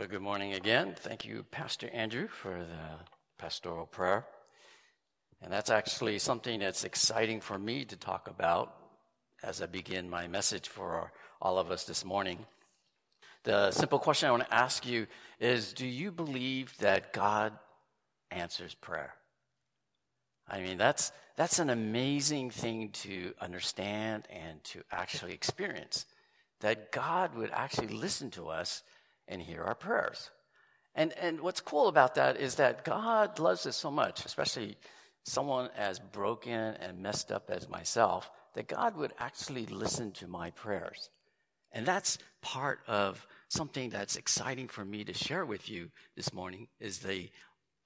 Well, good morning again. Thank you, Pastor Andrew, for the pastoral prayer. And that's actually something that's exciting for me to talk about as I begin my message for all of us this morning. The simple question I want to ask you is Do you believe that God answers prayer? I mean, that's, that's an amazing thing to understand and to actually experience. That God would actually listen to us and hear our prayers. And, and what's cool about that is that God loves us so much, especially someone as broken and messed up as myself, that God would actually listen to my prayers. And that's part of something that's exciting for me to share with you this morning is the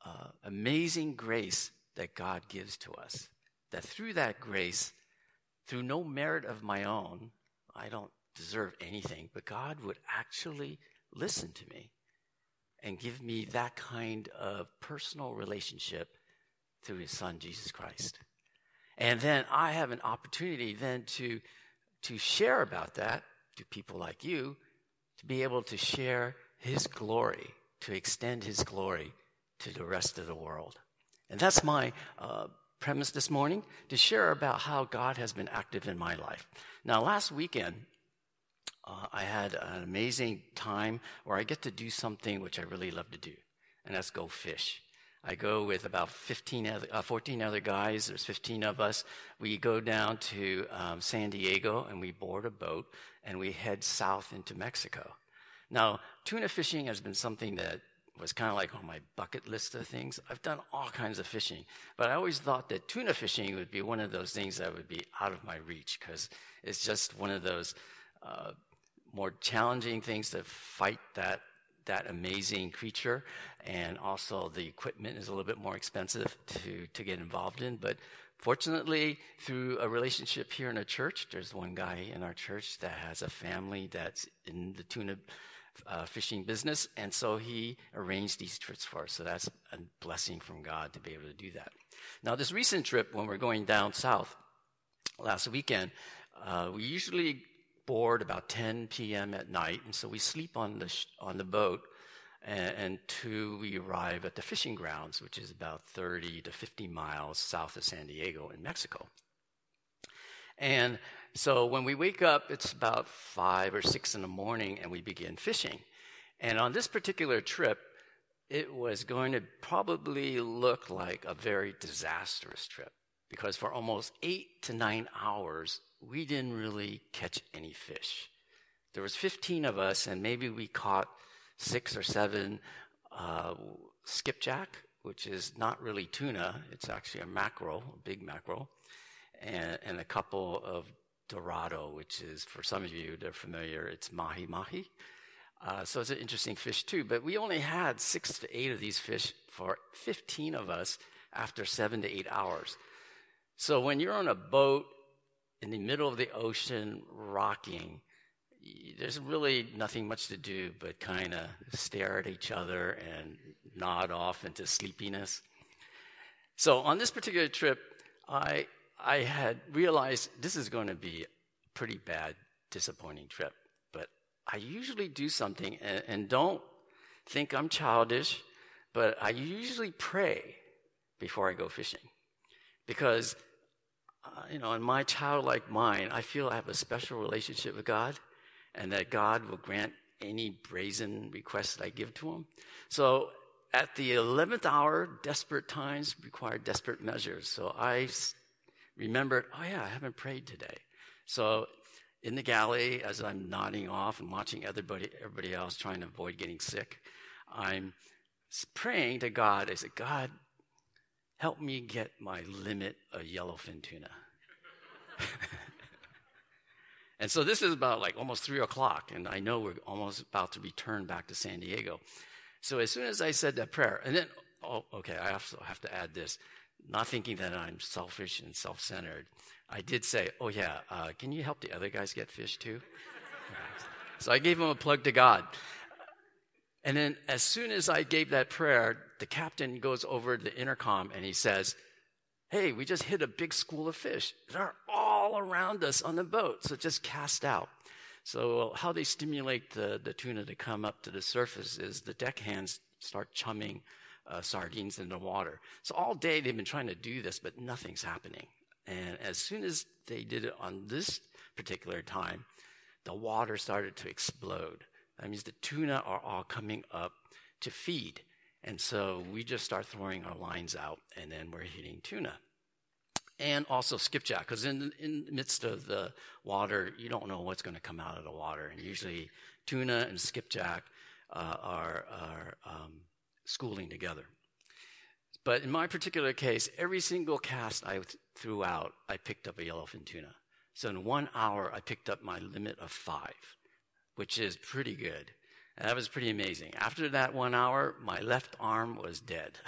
uh, amazing grace that God gives to us. That through that grace, through no merit of my own, I don't deserve anything, but God would actually listen to me and give me that kind of personal relationship through his son, Jesus Christ. And then I have an opportunity then to, to share about that to people like you, to be able to share his glory, to extend his glory to the rest of the world. And that's my uh, premise this morning to share about how God has been active in my life. Now, last weekend, uh, I had an amazing time where I get to do something which I really love to do, and that's go fish. I go with about 15 other, uh, 14 other guys. There's 15 of us. We go down to um, San Diego and we board a boat and we head south into Mexico. Now, tuna fishing has been something that was kind of like on my bucket list of things. I've done all kinds of fishing, but I always thought that tuna fishing would be one of those things that would be out of my reach because it's just one of those uh, more challenging things to fight that that amazing creature, and also the equipment is a little bit more expensive to to get involved in. But fortunately, through a relationship here in a church, there's one guy in our church that has a family that's in the tuna uh, fishing business, and so he arranged these trips for us. So that's a blessing from God to be able to do that. Now, this recent trip, when we're going down south last weekend, uh, we usually board about 10 p.m. at night, and so we sleep on the sh- on the boat and, two, we arrive at the fishing grounds, which is about 30 to 50 miles south of San Diego in Mexico. And so when we wake up, it's about five or six in the morning, and we begin fishing. And on this particular trip, it was going to probably look like a very disastrous trip because for almost eight to nine hours, we didn't really catch any fish. There was 15 of us, and maybe we caught six or seven uh, skipjack, which is not really tuna. It's actually a mackerel, a big mackerel, and, and a couple of dorado, which is, for some of you that are familiar, it's mahi mahi. Uh, so it's an interesting fish too. But we only had six to eight of these fish for 15 of us after seven to eight hours. So when you're on a boat in the middle of the ocean rocking, there's really nothing much to do but kind of stare at each other and nod off into sleepiness. So on this particular trip, I I had realized this is going to be a pretty bad, disappointing trip. But I usually do something and, and don't think I'm childish, but I usually pray before I go fishing because uh, you know, in my childlike mind, I feel I have a special relationship with God and that God will grant any brazen request that I give to him. So at the 11th hour, desperate times require desperate measures. So I remembered, oh yeah, I haven't prayed today. So in the galley, as I'm nodding off and watching everybody, everybody else trying to avoid getting sick, I'm praying to God. I said, God, help me get my limit of yellowfin tuna. and so this is about like almost three o'clock, and I know we're almost about to return back to San Diego. So as soon as I said that prayer, and then, oh, okay, I also have to add this, not thinking that I'm selfish and self centered. I did say, oh, yeah, uh, can you help the other guys get fish too? so I gave him a plug to God. And then as soon as I gave that prayer, the captain goes over to the intercom and he says, Hey, we just hit a big school of fish. They're all around us on the boat, so just cast out. So, how they stimulate the, the tuna to come up to the surface is the deckhands start chumming uh, sardines in the water. So, all day they've been trying to do this, but nothing's happening. And as soon as they did it on this particular time, the water started to explode. That means the tuna are all coming up to feed. And so we just start throwing our lines out, and then we're hitting tuna. And also skipjack because in in the midst of the water you don't know what's going to come out of the water. And usually tuna and skipjack uh, are are um, schooling together. But in my particular case every single cast i threw out i picked up a yellowfin tuna. So in one hour i picked up my limit of five which is pretty good that was pretty amazing. After that one hour, my left arm was dead.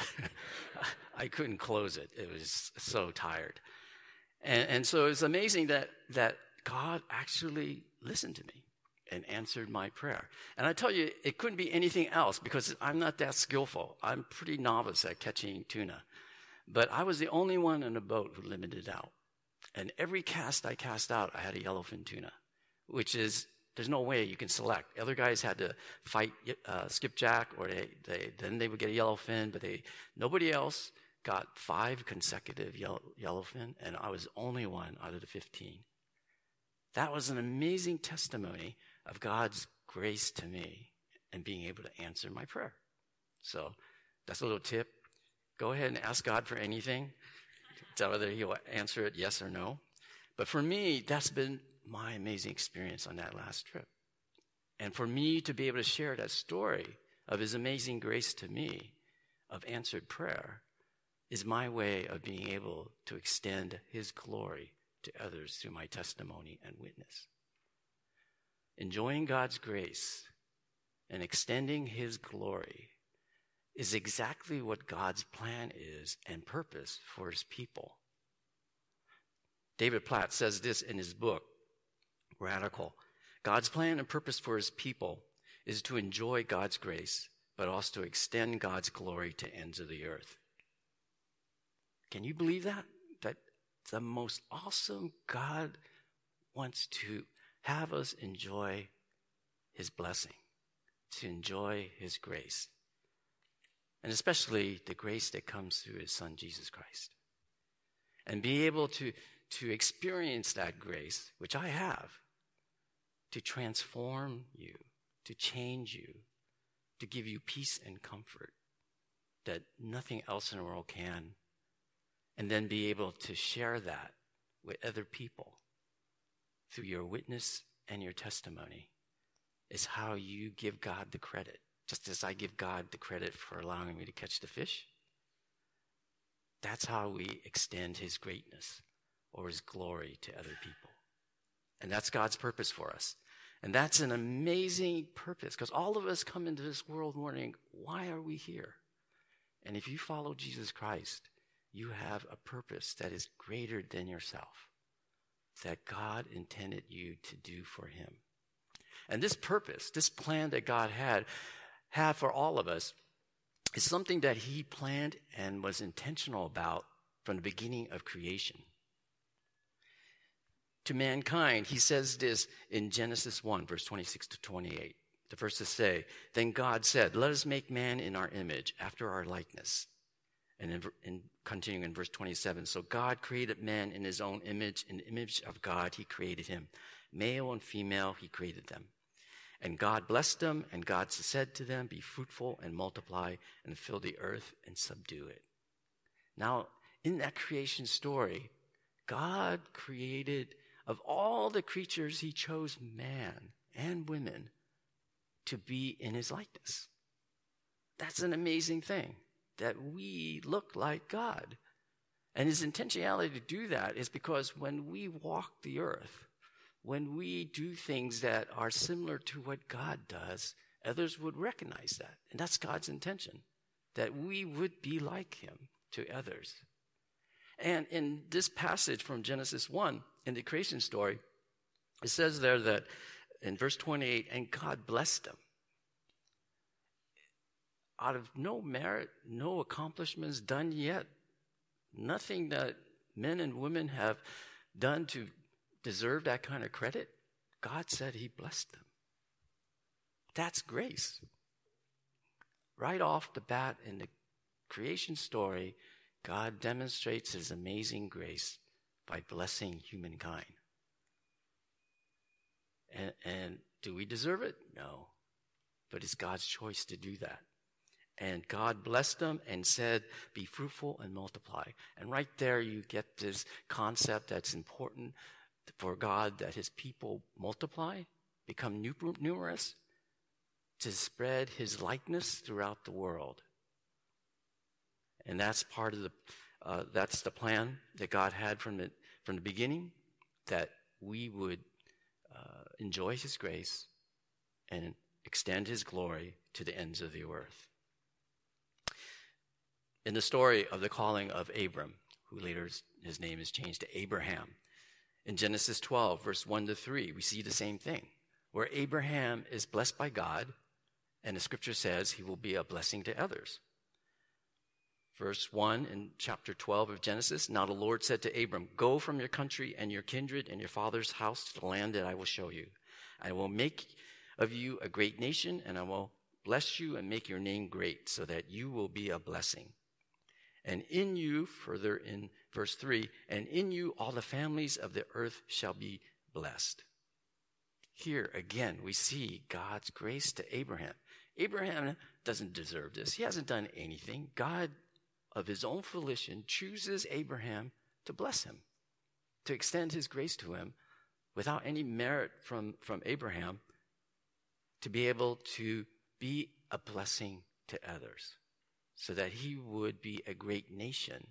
I couldn't close it. It was so tired. And, and so it was amazing that, that God actually listened to me and answered my prayer. And I tell you, it couldn't be anything else because I'm not that skillful. I'm pretty novice at catching tuna. But I was the only one in the boat who limited out. And every cast I cast out, I had a yellowfin tuna, which is there's no way you can select. Other guys had to fight uh, skipjack, or they, they then they would get a yellowfin, but they nobody else got five consecutive yellow, yellowfin, and I was only one out of the 15. That was an amazing testimony of God's grace to me and being able to answer my prayer. So that's a little tip. Go ahead and ask God for anything. Tell whether He'll answer it yes or no. But for me, that's been my amazing experience on that last trip. And for me to be able to share that story of His amazing grace to me, of answered prayer, is my way of being able to extend His glory to others through my testimony and witness. Enjoying God's grace and extending His glory is exactly what God's plan is and purpose for His people. David Platt says this in his book, Radical. God's plan and purpose for His people is to enjoy God's grace, but also to extend God's glory to ends of the earth. Can you believe that? That the most awesome God wants to have us enjoy his blessing, to enjoy his grace, and especially the grace that comes through his son, Jesus Christ. And be able to, to experience that grace, which I have, to transform you, to change you, to give you peace and comfort that nothing else in the world can and then be able to share that with other people through your witness and your testimony is how you give God the credit. Just as I give God the credit for allowing me to catch the fish, that's how we extend his greatness or his glory to other people. And that's God's purpose for us. And that's an amazing purpose because all of us come into this world wondering, why are we here? And if you follow Jesus Christ, you have a purpose that is greater than yourself, that God intended you to do for Him. And this purpose, this plan that God had, had for all of us, is something that He planned and was intentional about from the beginning of creation. To mankind, He says this in Genesis 1, verse 26 to 28. The verses say, Then God said, Let us make man in our image, after our likeness. And in, in continuing in verse 27. So God created man in his own image. In the image of God, he created him. Male and female, he created them. And God blessed them, and God said to them, Be fruitful and multiply and fill the earth and subdue it. Now, in that creation story, God created, of all the creatures, he chose man and women to be in his likeness. That's an amazing thing that we look like God. And his intentionality to do that is because when we walk the earth, when we do things that are similar to what God does, others would recognize that. And that's God's intention, that we would be like him to others. And in this passage from Genesis 1, in the creation story, it says there that in verse 28, and God blessed them out of no merit, no accomplishments done yet, nothing that men and women have done to deserve that kind of credit, God said he blessed them. That's grace. Right off the bat in the creation story, God demonstrates his amazing grace by blessing humankind. And, and do we deserve it? No. But it's God's choice to do that. And God blessed them and said, Be fruitful and multiply. And right there, you get this concept that's important for God that his people multiply, become numerous, to spread his likeness throughout the world. And that's part of the, uh, that's the plan that God had from the, from the beginning, that we would uh, enjoy his grace and extend his glory to the ends of the earth. In the story of the calling of Abram, who later his name is changed to Abraham, in Genesis 12, verse 1 to 3, we see the same thing, where Abraham is blessed by God, and the scripture says he will be a blessing to others. Verse 1 in chapter 12 of Genesis Now the Lord said to Abram, Go from your country and your kindred and your father's house to the land that I will show you. I will make of you a great nation, and I will bless you and make your name great, so that you will be a blessing. And in you, further in verse 3, and in you all the families of the earth shall be blessed. Here again, we see God's grace to Abraham. Abraham doesn't deserve this. He hasn't done anything. God, of his own volition, chooses Abraham to bless him, to extend his grace to him without any merit from, from Abraham to be able to be a blessing to others so that he would be a great nation,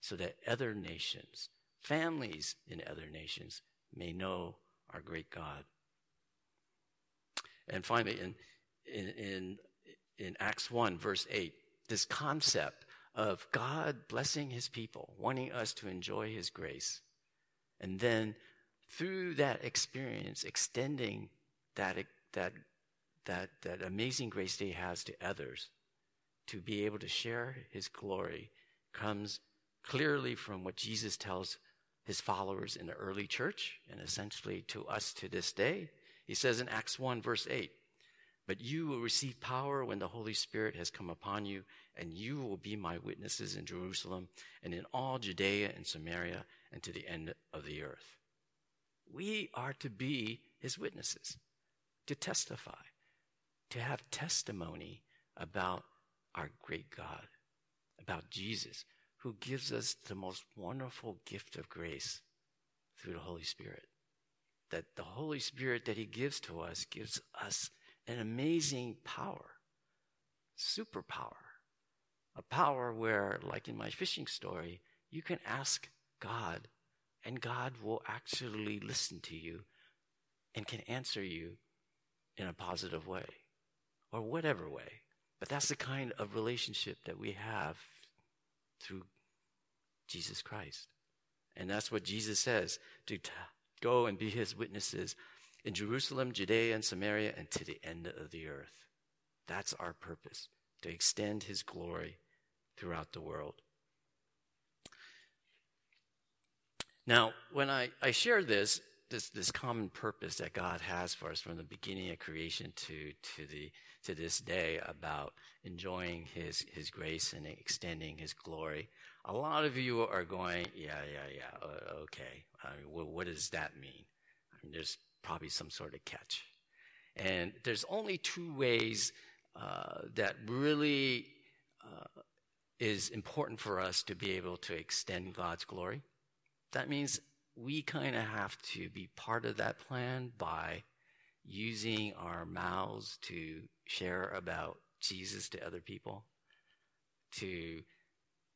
so that other nations, families in other nations, may know our great God. And finally, in, in, in, in Acts 1, verse 8, this concept of God blessing his people, wanting us to enjoy his grace, and then through that experience, extending that, that, that, that amazing grace that he has to others to be able to share his glory comes clearly from what Jesus tells his followers in the early church and essentially to us to this day. He says in Acts 1 verse 8, but you will receive power when the Holy Spirit has come upon you, and you will be my witnesses in Jerusalem and in all Judea and Samaria and to the end of the earth. We are to be his witnesses, to testify, to have testimony about our great God, about Jesus, who gives us the most wonderful gift of grace through the Holy Spirit. That the Holy Spirit that He gives to us gives us an amazing power, superpower, a power where, like in my fishing story, you can ask God, and God will actually listen to you and can answer you in a positive way or whatever way. But that's the kind of relationship that we have through Jesus Christ. And that's what Jesus says to go and be his witnesses in Jerusalem, Judea, and Samaria, and to the end of the earth. That's our purpose, to extend his glory throughout the world. Now, when I, I share this, this, this common purpose that God has for us from the beginning of creation to, to, the, to this day about enjoying his, his grace and extending his glory. A lot of you are going, yeah, yeah, yeah, okay. I mean, what, what does that mean? I mean, there's probably some sort of catch. And there's only two ways uh, that really uh, is important for us to be able to extend God's glory. That means we kind of have to be part of that plan by using our mouths to share about Jesus to other people, to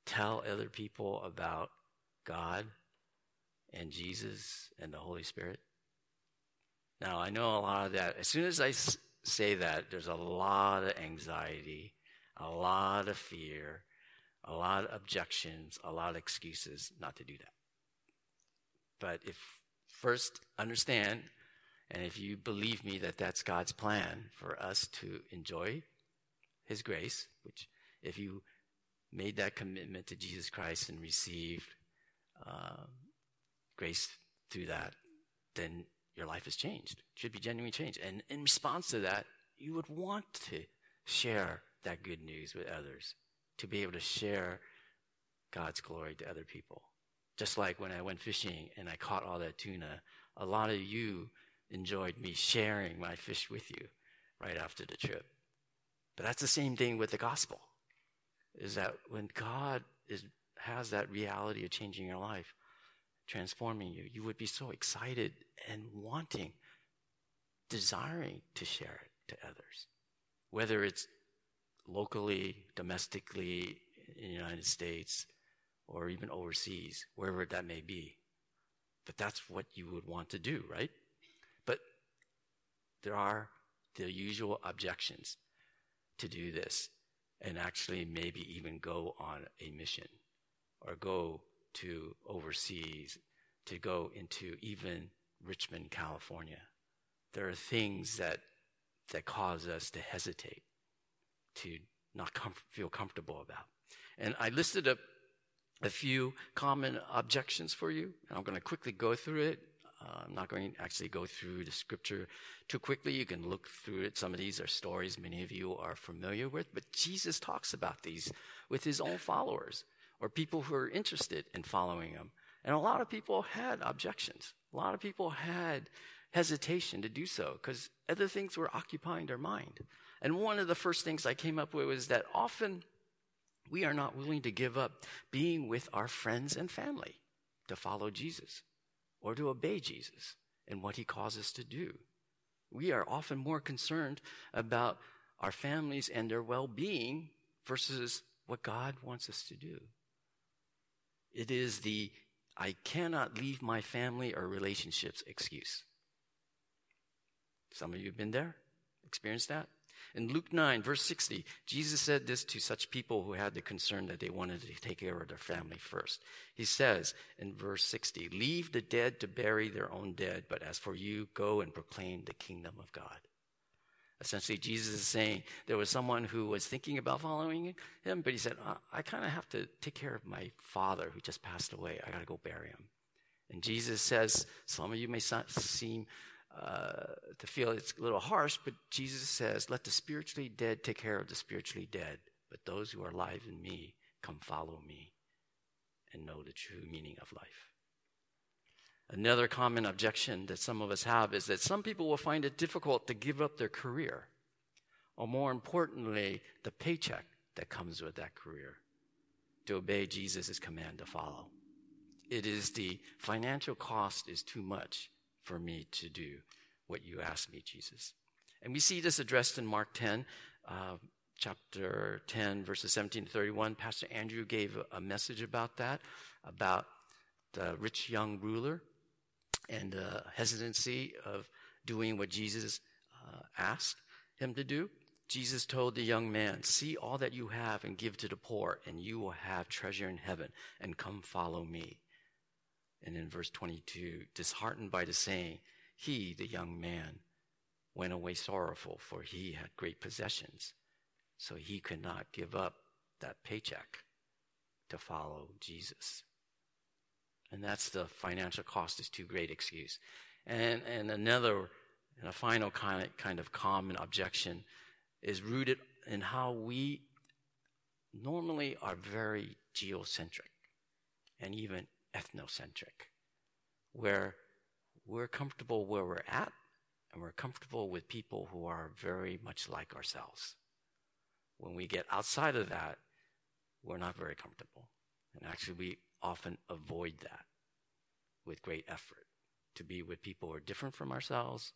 tell other people about God and Jesus and the Holy Spirit. Now, I know a lot of that. As soon as I say that, there's a lot of anxiety, a lot of fear, a lot of objections, a lot of excuses not to do that. But if first understand, and if you believe me that that's God's plan for us to enjoy His grace, which if you made that commitment to Jesus Christ and received um, grace through that, then your life has changed. It should be genuinely changed. And in response to that, you would want to share that good news with others, to be able to share God's glory to other people. Just like when I went fishing and I caught all that tuna, a lot of you enjoyed me sharing my fish with you right after the trip. But that's the same thing with the gospel. Is that when God is, has that reality of changing your life, transforming you, you would be so excited and wanting, desiring to share it to others. Whether it's locally, domestically, in the United States, or even overseas, wherever that may be. But that's what you would want to do, right? But there are the usual objections to do this and actually maybe even go on a mission or go to overseas, to go into even Richmond, California. There are things that, that cause us to hesitate, to not com- feel comfortable about. And I listed up a few common objections for you, and I'm going to quickly go through it. Uh, I'm not going to actually go through the scripture too quickly. You can look through it. Some of these are stories many of you are familiar with, but Jesus talks about these with his own followers or people who are interested in following him. And a lot of people had objections. A lot of people had hesitation to do so because other things were occupying their mind. And one of the first things I came up with was that often we are not willing to give up being with our friends and family to follow Jesus or to obey Jesus and what he calls us to do. We are often more concerned about our families and their well being versus what God wants us to do. It is the I cannot leave my family or relationships excuse. Some of you have been there, experienced that. In Luke 9, verse 60, Jesus said this to such people who had the concern that they wanted to take care of their family first. He says in verse 60, Leave the dead to bury their own dead, but as for you, go and proclaim the kingdom of God. Essentially, Jesus is saying there was someone who was thinking about following him, but he said, I, I kind of have to take care of my father who just passed away. I got to go bury him. And Jesus says, some of you may seem uh, to feel it's a little harsh, but Jesus says, Let the spiritually dead take care of the spiritually dead, but those who are alive in me, come follow me and know the true meaning of life. Another common objection that some of us have is that some people will find it difficult to give up their career, or more importantly, the paycheck that comes with that career, to obey Jesus' command to follow. It is the financial cost is too much for me to do what you asked me, Jesus. And we see this addressed in Mark 10, uh, chapter 10, verses 17 to 31. Pastor Andrew gave a message about that, about the rich young ruler and the hesitancy of doing what Jesus uh, asked him to do. Jesus told the young man, See all that you have and give to the poor, and you will have treasure in heaven, and come follow me. And in verse 22, disheartened by the saying, he, the young man, went away sorrowful, for he had great possessions. So he could not give up that paycheck to follow Jesus. And that's the financial cost is too great excuse. And, and another, and a final kind of, kind of common objection is rooted in how we normally are very geocentric and even ethnocentric, where we're comfortable where we're at and we're comfortable with people who are very much like ourselves. When we get outside of that, we're not very comfortable. And actually, we often avoid that with great effort to be with people who are different from ourselves,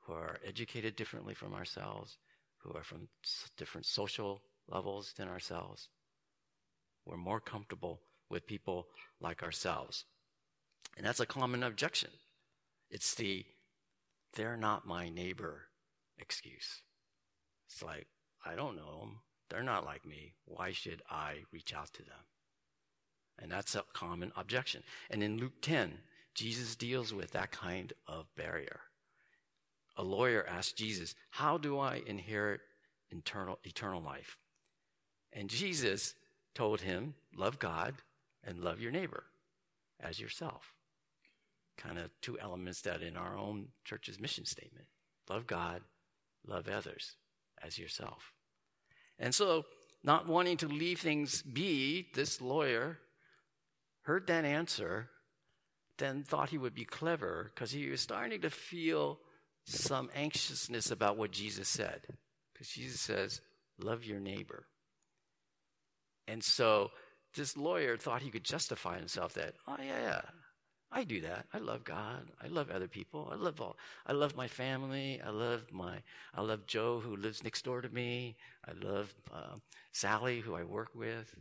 who are educated differently from ourselves, who are from different social levels than ourselves. We're more comfortable with people like ourselves. And that's a common objection. It's the they're not my neighbor excuse. It's like, I don't know them. They're not like me. Why should I reach out to them? And that's a common objection. And in Luke 10, Jesus deals with that kind of barrier. A lawyer asked Jesus, How do I inherit eternal, eternal life? And Jesus told him, Love God and love your neighbor as yourself. kind of two elements that in our own church's mission statement love God, love others as yourself. And so, not wanting to leave things be, this lawyer heard that answer, then thought he would be clever because he was starting to feel some anxiousness about what Jesus said. Because Jesus says, Love your neighbor. And so this lawyer thought he could justify himself that, oh, yeah, yeah, I do that. I love God. I love other people. I love all. I love my family. I love my. I love Joe who lives next door to me. I love uh, Sally who I work with.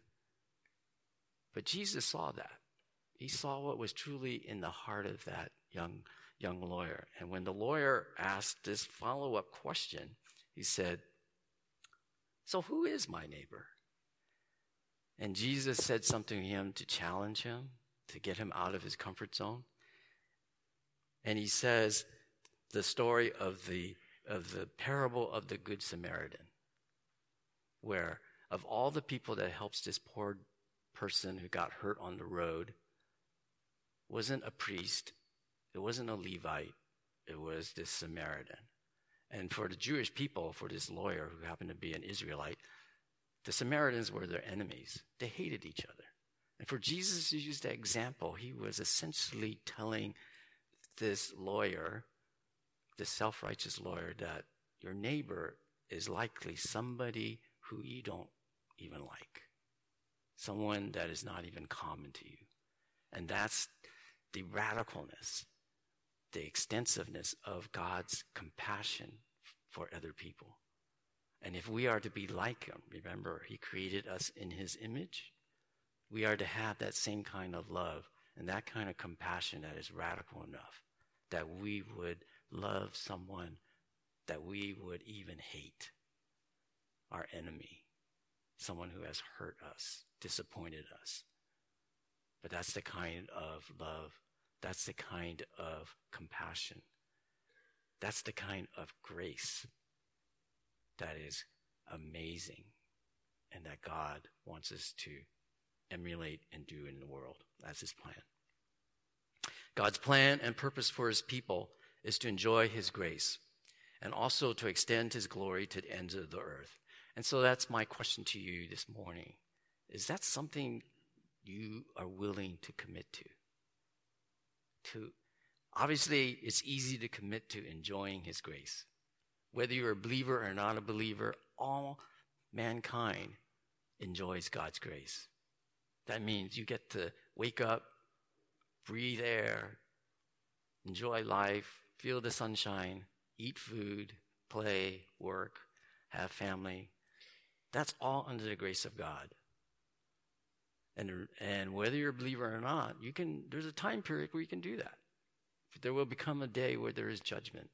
But Jesus saw that. He saw what was truly in the heart of that young young lawyer. And when the lawyer asked this follow up question, he said, "So who is my neighbor?" And Jesus said something to him to challenge him to get him out of his comfort zone. And he says the story of the, of the parable of the Good Samaritan, where of all the people that helps this poor person who got hurt on the road, wasn't a priest, it wasn't a Levite, it was this Samaritan. And for the Jewish people, for this lawyer who happened to be an Israelite, the Samaritans were their enemies. They hated each other. And for Jesus to use that example, he was essentially telling this lawyer, this self righteous lawyer, that your neighbor is likely somebody who you don't even like, someone that is not even common to you. And that's the radicalness, the extensiveness of God's compassion for other people. And if we are to be like Him, remember, He created us in His image we are to have that same kind of love and that kind of compassion that is radical enough that we would love someone that we would even hate our enemy, someone who has hurt us, disappointed us. But that's the kind of love, that's the kind of compassion, that's the kind of grace that is amazing and that God wants us to emulate and do in the world. That's his plan. God's plan and purpose for his people is to enjoy his grace and also to extend his glory to the ends of the earth. And so that's my question to you this morning. Is that something you are willing to commit to? To obviously it's easy to commit to enjoying his grace. Whether you're a believer or not a believer, all mankind enjoys God's grace. That means you get to wake up, breathe air, enjoy life, feel the sunshine, eat food, play, work, have family. That's all under the grace of God. And, and whether you're a believer or not, you can, there's a time period where you can do that. But there will become a day where there is judgment.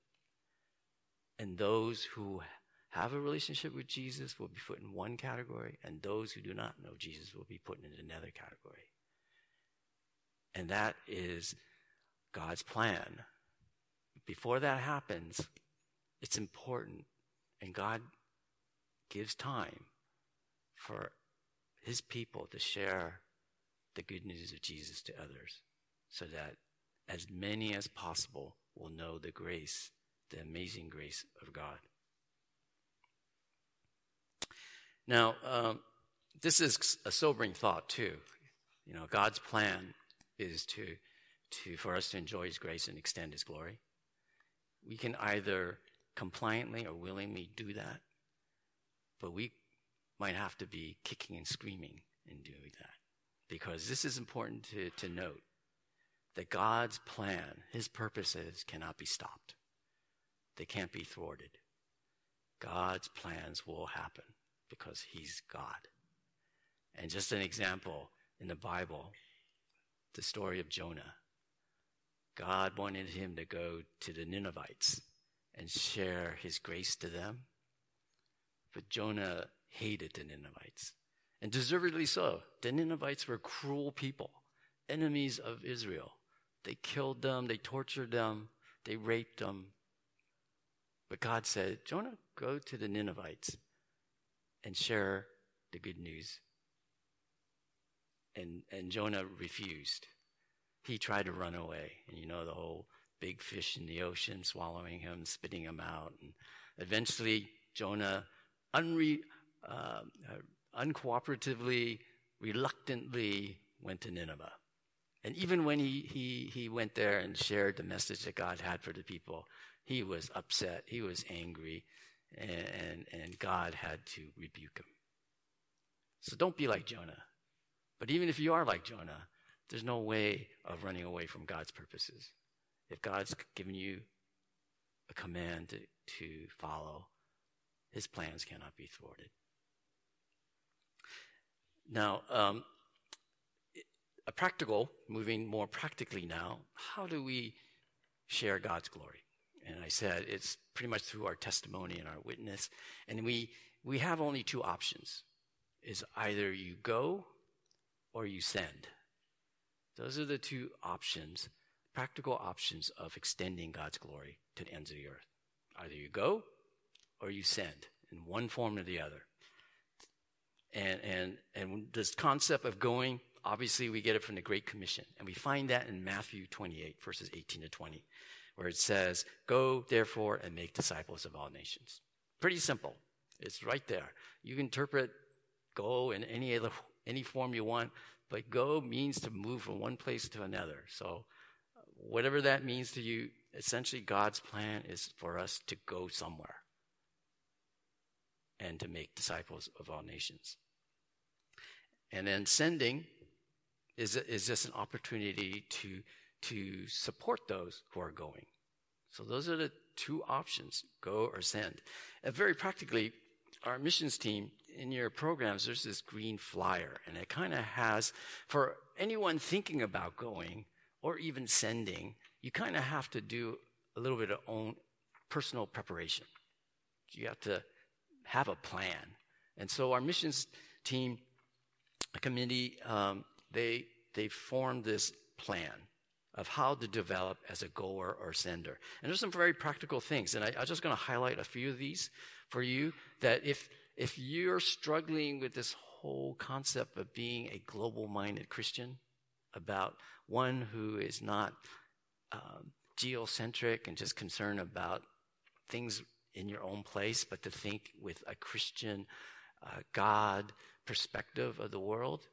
And those who have a relationship with Jesus will be put in one category, and those who do not know Jesus will be put in another category. And that is God's plan. Before that happens, it's important, and God gives time for his people to share the good news of Jesus to others so that as many as possible will know the grace, the amazing grace of God. Now, um, this is a sobering thought too. You know, God's plan is to, to for us to enjoy His grace and extend His glory. We can either compliantly or willingly do that, but we might have to be kicking and screaming in doing that, because this is important to, to note that God's plan, His purposes, cannot be stopped. They can't be thwarted. God's plans will happen because he's God. And just an example in the Bible, the story of Jonah. God wanted him to go to the Ninevites and share his grace to them. But Jonah hated the Ninevites, and deservedly so. The Ninevites were cruel people, enemies of Israel. They killed them, they tortured them, they raped them. But God said, Jonah, go to the Ninevites and share the good news. And, and Jonah refused. he tried to run away. And you know the whole big fish in the ocean swallowing him, spitting him out. And eventually, Jonah, unre, uh, uncooperatively, reluctantly went to Nineveh. And even when he, he, he went there and shared the message that God had for the people, he was upset, he was angry, and, and, and God had to rebuke him. So don't be like Jonah. But even if you are like Jonah, there's no way of running away from God's purposes. If God's given you a command to, to follow, his plans cannot be thwarted. Now, um, a practical, moving more practically now, how do we share God's glory? And I said it's pretty much through our testimony and our witness. And we, we have only two options. Is either you go or you send. Those are the two options, practical options of extending God's glory to the ends of the earth. Either you go or you send in one form or the other. And, and, and this concept of going, obviously we get it from the Great Commission. And we find that in Matthew 28, verses 18 to 20, where it says, Go therefore and make disciples of all nations. Pretty simple. It's right there. You can interpret go in any other, any form you want, but go means to move from one place to another. So whatever that means to you, essentially God's plan is for us to go somewhere and to make disciples of all nations. And then sending is, is just an opportunity to, to support those who are going. So those are the two options, go or send. And very practically, our missions team in your programs, there's this green flyer, and it kind of has, for anyone thinking about going or even sending, you kind of have to do a little bit of own personal preparation. You have to have a plan. And so our missions team committee, um, they, they formed this plan of how to develop as a goer or sender. And there's some very practical things. And I, I'm just going to highlight a few of these for you that if, if you're struggling with this whole concept of being a global minded Christian, about one who is not um, geocentric and just concerned about things in your own place, but to think with a Christian uh, God perspective of the world,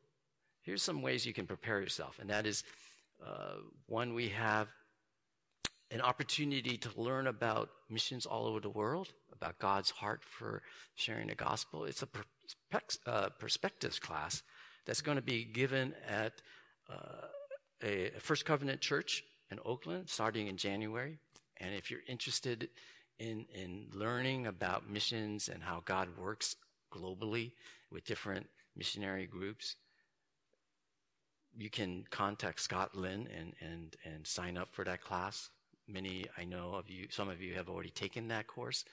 here's some ways you can prepare yourself. And that is uh, one, we have an opportunity to learn about missions all over the world, about God's heart for sharing the gospel. It's a uh, perspectives class that's going to be given at uh, a First Covenant Church in Oakland starting in January. And if you're interested in, in learning about missions and how God works globally with different missionary groups, you can contact Scott Lynn and, and, and sign up for that class. Many, I know of you, some of you have already taken that course,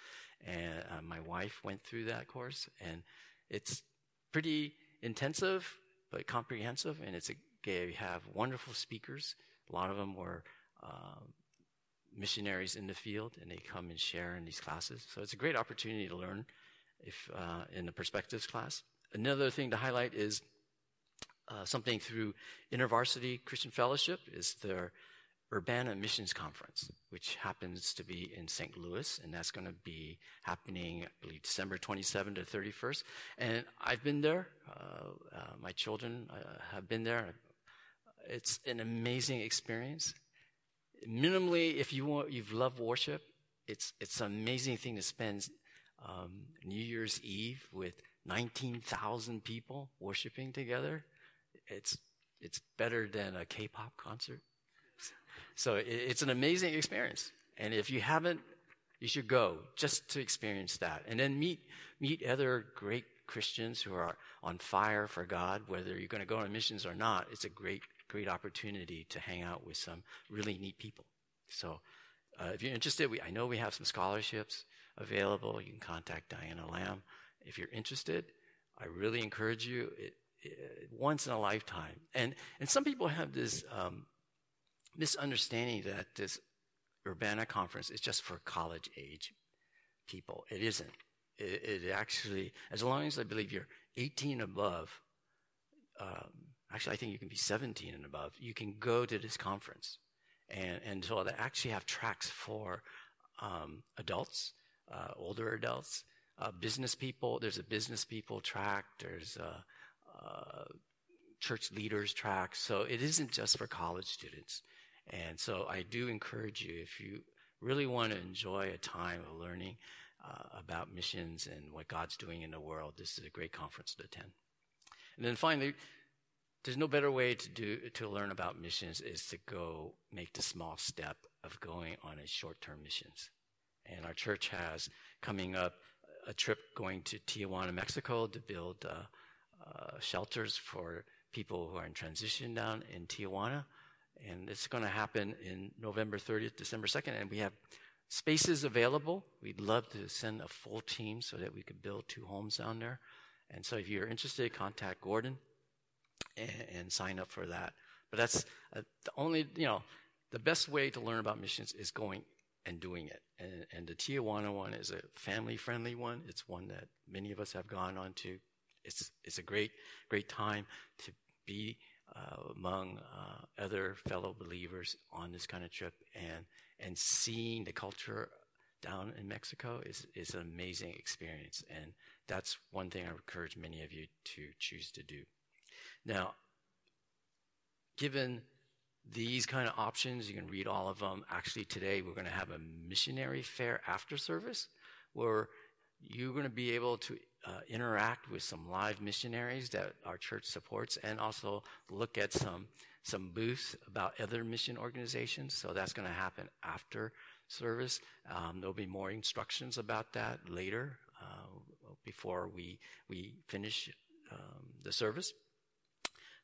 and uh, my wife went through that course, and it's pretty intensive but comprehensive, and it's a, they have wonderful speakers. A lot of them were uh, missionaries in the field, and they come and share in these classes. So it's a great opportunity to learn if uh, in the perspectives class. Another thing to highlight is uh, something through InterVarsity Christian Fellowship is their Urbana Missions Conference, which happens to be in St. Louis, and that's going to be happening, I believe, December 27 to 31st. And I've been there. Uh, uh, my children uh, have been there. It's an amazing experience. Minimally, if you want, you've loved worship, it's it's an amazing thing to spend um, New Year's Eve with 19,000 people worshiping together. It's it's better than a K-pop concert. So it's an amazing experience. And if you haven't, you should go just to experience that. And then meet, meet other great Christians who are on fire for God, whether you're going to go on missions or not. It's a great, great opportunity to hang out with some really neat people. So, uh, if you're interested, we, I know we have some scholarships available. You can contact Diana Lamb. If you're interested, I really encourage you. It, it, once in a lifetime. And, and some people have this um, misunderstanding that this Urbana conference is just for college age people. It isn't. It, it actually, as long as I believe you're 18 above, um, actually, I think you can be 17 and above. You can go to this conference. And, and so they actually have tracks for um, adults, uh, older adults, uh, business people. There's a business people track. There's a, a church leaders track. So it isn't just for college students. And so I do encourage you, if you really want to enjoy a time of learning uh, about missions and what God's doing in the world, this is a great conference to attend. And then finally, there's no better way to do to learn about missions is to go make the small step of going on a short-term missions. And our church has coming up a trip going to Tijuana, Mexico to build uh, uh, shelters for people who are in transition down in Tijuana. And it's going to happen in November 30th, December 2nd. And we have spaces available. We'd love to send a full team so that we could build two homes down there. And so if you're interested, contact Gordon and, and sign up for that. But that's uh, the only, you know, the best way to learn about missions is going and doing it. And, and the Tijuana one is a family friendly one. It's one that many of us have gone on to. It's, it's a great, great time to be uh, among uh, other fellow believers on this kind of trip and, and seeing the culture down in Mexico is, is an amazing experience. And that's one thing I encourage many of you to choose to do. Now, given these kind of options, you can read all of them. Actually, today we're going to have a missionary fair after service where you're going to be able to uh, interact with some live missionaries that our church supports and also look at some some booths about other mission organizations. So that's going to happen after service. Um, there'll be more instructions about that later uh, before we we finish um, the service.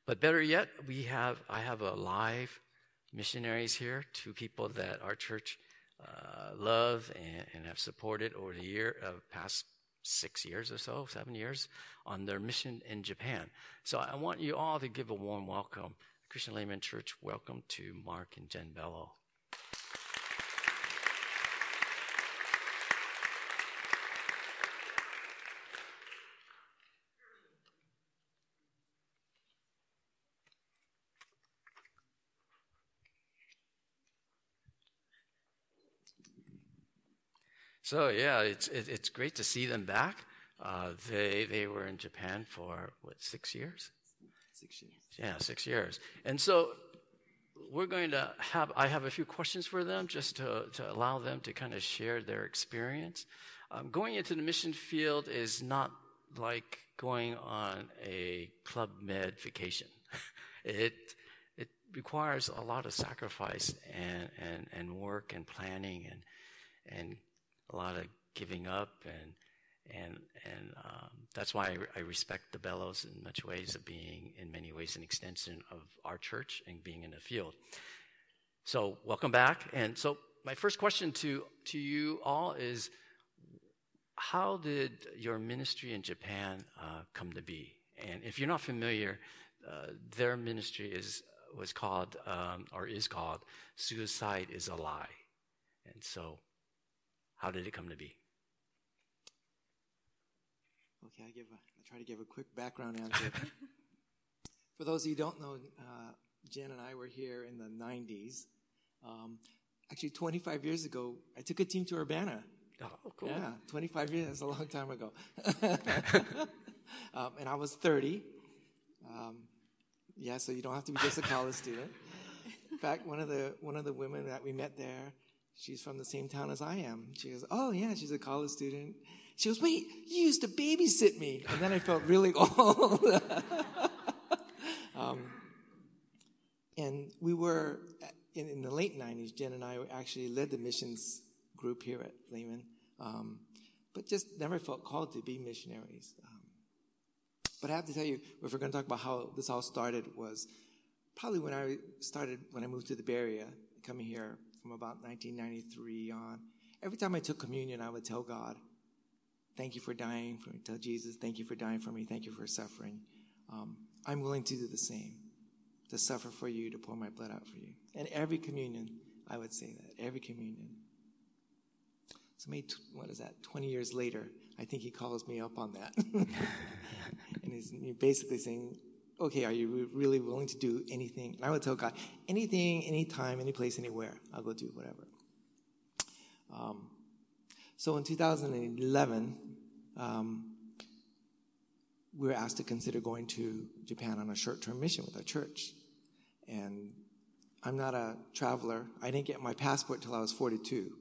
But better yet, we have I have a live missionaries here, two people that our church uh, love and, and, have supported over the year uh, past six years or so, seven years, on their mission in Japan. So I want you all to give a warm welcome. Christian Layman Church, welcome to Mark and Jen Bello. So yeah, it's it, it's great to see them back. Uh, they they were in Japan for what six years? Six years. Yeah, six years. And so we're going to have I have a few questions for them just to to allow them to kind of share their experience. Um, going into the mission field is not like going on a club med vacation. it it requires a lot of sacrifice and, and, and work and planning and and a lot of giving up and and and um, that's why I, I, respect the Bellows in much ways of being in many ways an extension of our church and being in the field. So welcome back. And so my first question to to you all is, how did your ministry in Japan uh, come to be? And if you're not familiar, uh, their ministry is was called um, or is called "Suicide is a Lie," and so how did it come to be? Okay, I give a, I try to give a quick background answer. For those of you who don't know, uh, Jen and I were here in the 90s. Um, actually, 25 years ago, I took a team to Urbana. Oh, cool. Yeah, 25 years, that's a long time ago. um, and I was 30. Um, yeah, so you don't have to be just a college student. In fact, one of the one of the women that we met there, she's from the same town as I am. She goes, Oh, yeah, she's a college student. She goes, Wait, you used to babysit me. And then I felt really old. um, and we were, in, in, the late 90s, Jen and I actually led the missions group here at Layman, um, but just never felt called to be missionaries. Um, but I have to tell you, if we're going to talk about how this all started, was probably when I started, when I moved to the Bay Area, coming here from about 1993 on. Every time I took communion, I would tell God, Thank you for dying for me. Tell Jesus, Thank you for dying for me. Thank you for suffering. Um, I'm willing to do the same, to suffer for you, to pour my blood out for you. And every communion, I would say that. Every communion. So maybe, what is that, 20 years later, I think he calls me up on that. and he's basically saying, okay, are you really willing to do anything? And I would tell God, anything, anytime, any place, anywhere, I'll go do whatever. Um, so in 2011, um, we were asked to consider going to Japan on a short term mission with our church. And I'm not a traveler. I didn't get my passport till I was 42.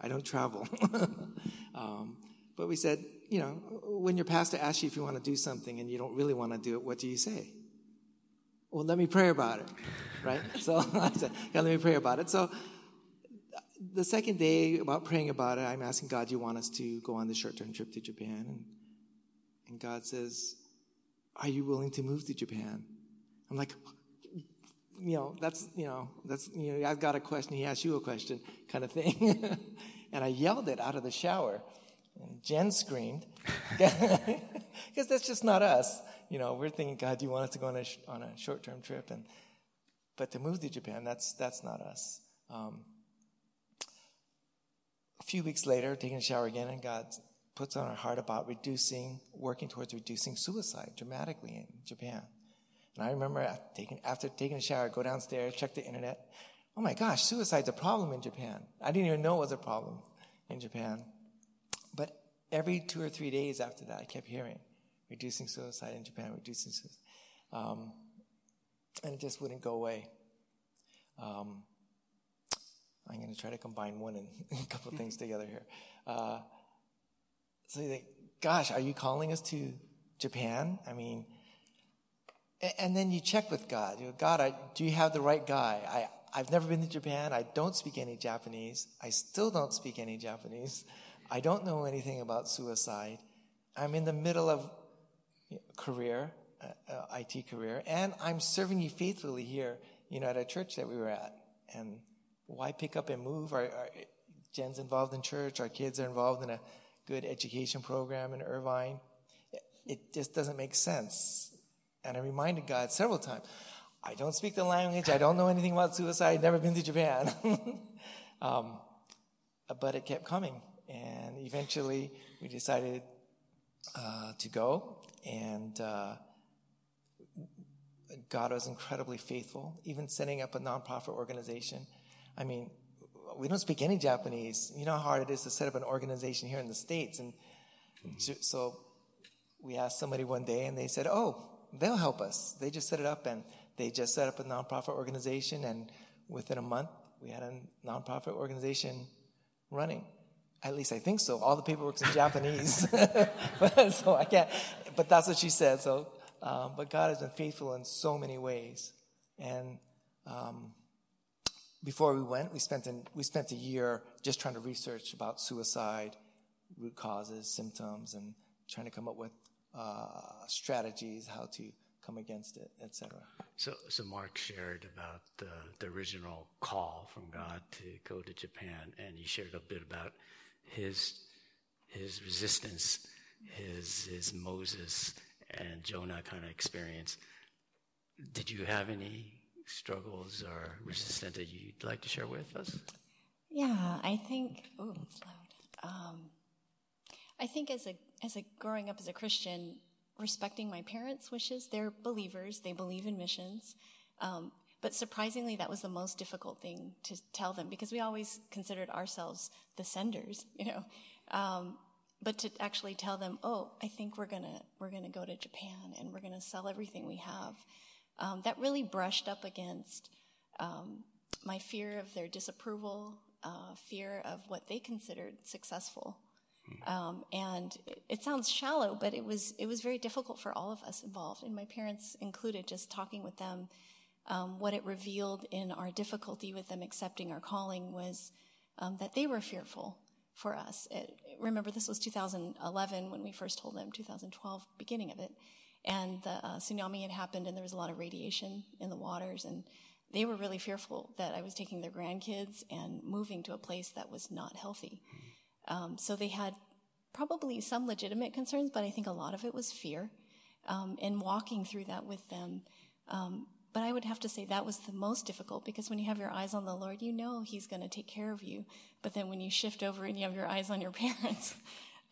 I don't travel. um, but we said, you know, when your pastor asks you if you want to do something and you don't really want to do it, what do you say? Well, let me pray about it, right? so I said, yeah, let me pray about it. So the second day about praying about it, I'm asking God, do you want us to go on the short-term trip to Japan? And, and God says, are you willing to move to Japan? I'm like, you know, that's, you know, that's, you know, I've got a question, he asks you a question kind of thing. and I yelled it out of the shower. And Jen screamed, because that's just not us. You know, we're thinking, God, do you want us to go on a, on a short-term trip? And, but to move to Japan, that's, that's not us. Um, a few weeks later, taking a shower again, and God puts on our heart about reducing, working towards reducing suicide dramatically in Japan. And I remember taking, after taking a shower, go downstairs, check the internet. Oh my gosh, suicide's a problem in Japan. I didn't even know it was a problem in Japan. But every two or three days after that, I kept hearing reducing suicide in Japan, reducing suicide. Um, and it just wouldn't go away. Um, I'm going to try to combine one and a couple of things together here. Uh, so you think, gosh, are you calling us to Japan? I mean, and then you check with God. You go, God, I, do you have the right guy? I, I've never been to Japan. I don't speak any Japanese. I still don't speak any Japanese. I don't know anything about suicide. I'm in the middle of career, uh, uh, IT career, and I'm serving you faithfully here, you know, at a church that we were at. And why pick up and move? Our, our, Jen's involved in church. Our kids are involved in a good education program in Irvine. It just doesn't make sense. And I reminded God several times, I don't speak the language. I don't know anything about suicide. I've never been to Japan. um, but it kept coming. And eventually we decided uh, to go. And uh, God was incredibly faithful, even setting up a nonprofit organization. I mean, we don't speak any Japanese. You know how hard it is to set up an organization here in the States. And so we asked somebody one day and they said, oh, they'll help us. They just set it up and they just set up a nonprofit organization. And within a month, we had a nonprofit organization running. At least I think so. All the paperwork's in Japanese. so I can't, but that's what she said. So, um, but God has been faithful in so many ways. And, um, before we went, we spent, an, we spent a year just trying to research about suicide, root causes, symptoms, and trying to come up with uh, strategies how to come against it, etc. So, so Mark shared about the, the original call from God to go to Japan, and he shared a bit about his his resistance, his his Moses and Jonah kind of experience. Did you have any struggles or resistance that you'd like to share with us? Yeah, I think. Oh, it's loud. Um, I think as a as a growing up as a Christian, respecting my parents' wishes. They're believers. They believe in missions. Um, but surprisingly, that was the most difficult thing to tell them because we always considered ourselves the senders, you know. Um, but to actually tell them, oh, I think we're gonna we're gonna go to Japan and we're gonna sell everything we have um, that really brushed up against um, my fear of their disapproval, uh, fear of what they considered successful. Um, and it, it, sounds shallow, but it was it was very difficult for all of us involved, and my parents included. Just talking with them, um, what it revealed in our difficulty with them accepting our calling was um, that they were fearful for us. It, remember, this was 2011 when we first told them, 2012 beginning of it, and the uh, tsunami had happened and there was a lot of radiation in the waters and they were really fearful that I was taking their grandkids and moving to a place that was not healthy. Um, so they had probably some legitimate concerns, but I think a lot of it was fear. Um, and walking through that with them. Um, but I would have to say that was the most difficult because when you have your eyes on the Lord, you know He's going to take care of you. But then when you shift over and you have your eyes on your parents,